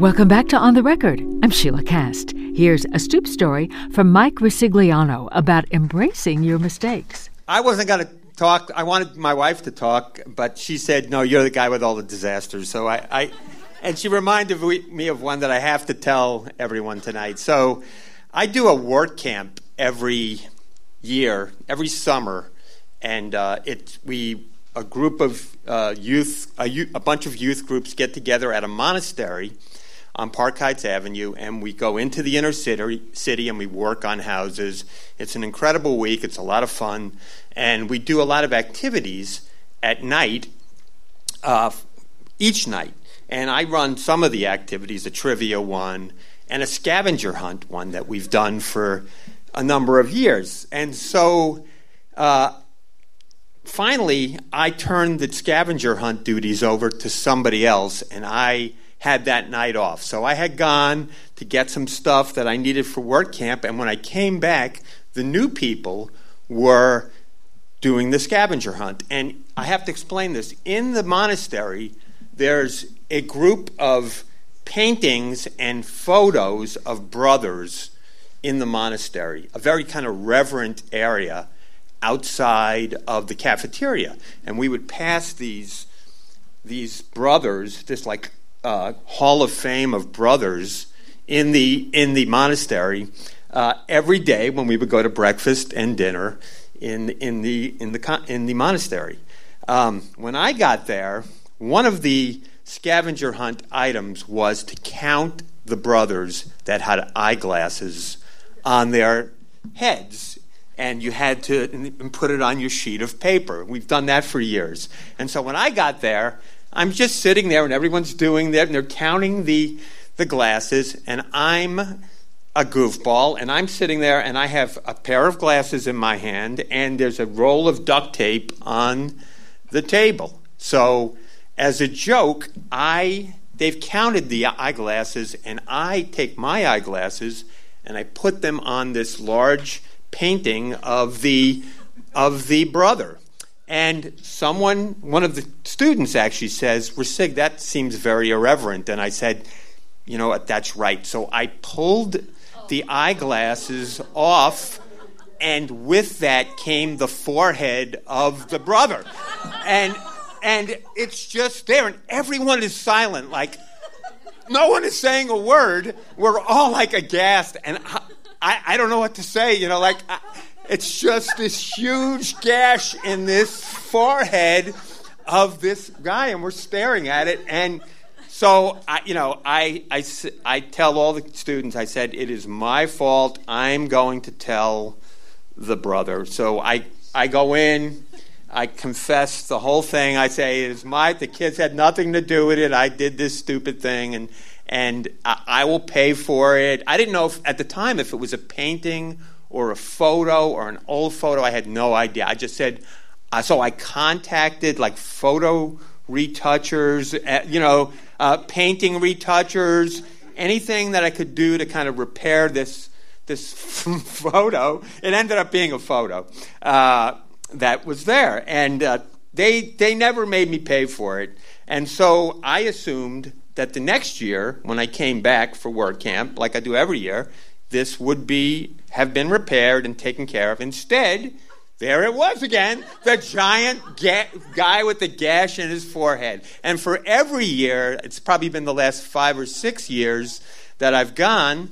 Welcome back to On the Record. I'm Sheilah Kast. Here's a stoop story from Mike Ricigliano about embracing your mistakes. I wasn't going to talk. I wanted my wife to talk, but she said, "No, you're the guy with all the disasters." So I, I and she reminded me of one that I have to tell everyone tonight. So I do a work camp every year, every summer, and uh, it we a group of uh, youth, a, youth, a bunch of youth groups get together at a monastery on Park Heights Avenue, and we go into the inner city, city and we work on houses. It's an incredible week. It's a lot of fun, and we do a lot of activities at night, uh, each night. And I run some of the activities, a trivia one and a scavenger hunt one that we've done for a number of years. And so uh, finally, I turned the scavenger hunt duties over to somebody else, and I had that night off. So I had gone to get some stuff that I needed for work camp, and when I came back, the new people were doing the scavenger hunt. And I have to explain this. In the monastery, there's a group of paintings and photos of brothers in the monastery, a very kind of reverent area outside of the cafeteria. And we would pass these, these brothers, this like uh, hall of fame of brothers in the, in the monastery uh, every day when we would go to breakfast and dinner in, in, the, in, the, in the monastery. Um, when I got there, one of the scavenger hunt items was to count the brothers that had eyeglasses on their heads and you had to put it on your sheet of paper. We've done that for years. And so when I got there, I'm just sitting there and everyone's doing that and they're counting the, the glasses and I'm a goofball and I'm sitting there and I have a pair of glasses in my hand and there's a roll of duct tape on the table. So as a joke, I they've counted the eyeglasses and I take my eyeglasses and I put them on this large painting of the of the brother. And someone, one of the students actually says, Resig, that seems very irreverent. And I said, you know what, that's right. So I pulled the eyeglasses off, and with that came the forehead of the brother. And and it's just there, and everyone is silent, like no one is saying a word. We're all like aghast, and I, I don't know what to say. You know, like I, it's just this huge gash in this forehead of this guy, and we're staring at it. And so, I, you know, I, I, I tell all the students, I said, it is my fault. I'm going to tell the brother. So I, I go in. I confess the whole thing. I say it is my. The kids had nothing to do with it. I did this stupid thing, and and I, I will pay for it. I didn't know if, at the time if it was a painting or a photo or an old photo. I had no idea. I just said, uh, so I contacted like photo retouchers, uh, you know, uh, painting retouchers, anything that I could do to kind of repair this this photo. It ended up being a photo uh, that was there, and uh, they they never made me pay for it. And so I assumed that the next year, when I came back for work camp, like I do every year, this would be have been repaired and taken care of. Instead, there it was again, the giant ga- guy with the gash in his forehead. And for every year, it's probably been the last five or six years that I've gone,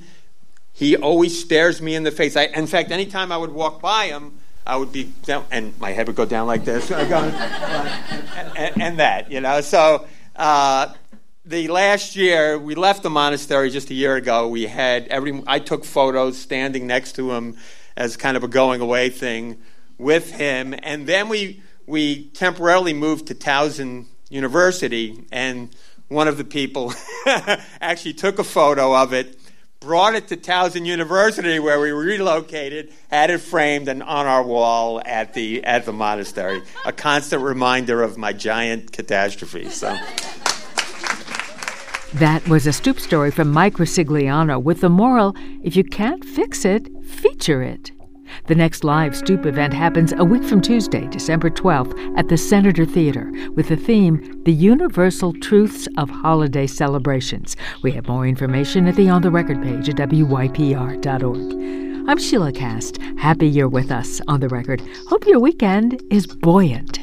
he always stares me in the face. I, in fact, anytime I would walk by him, I would be down, and my head would go down like this, and, and, and, that, you know. So uh, the last year we left the monastery just a year ago. We had every i took photos standing next to him as kind of a going away thing with him. And then we we temporarily moved to towson university and one of the people actually took a photo of it brought it to towson university where we relocated had it framed and on our wall at the at the monastery. A constant reminder of my giant catastrophe so that was a stoop story from Mike Ricigliano with the moral if you can't fix it, feature it. The next live Stoop event happens a week from Tuesday, December 12th, at the Senator Theater with the theme The Universal Truths of Holiday Celebrations. We have more information at the On the Record page at WYPR.org. I'm Sheilah Kast. Happy you're with us on the record. Hope your weekend is buoyant.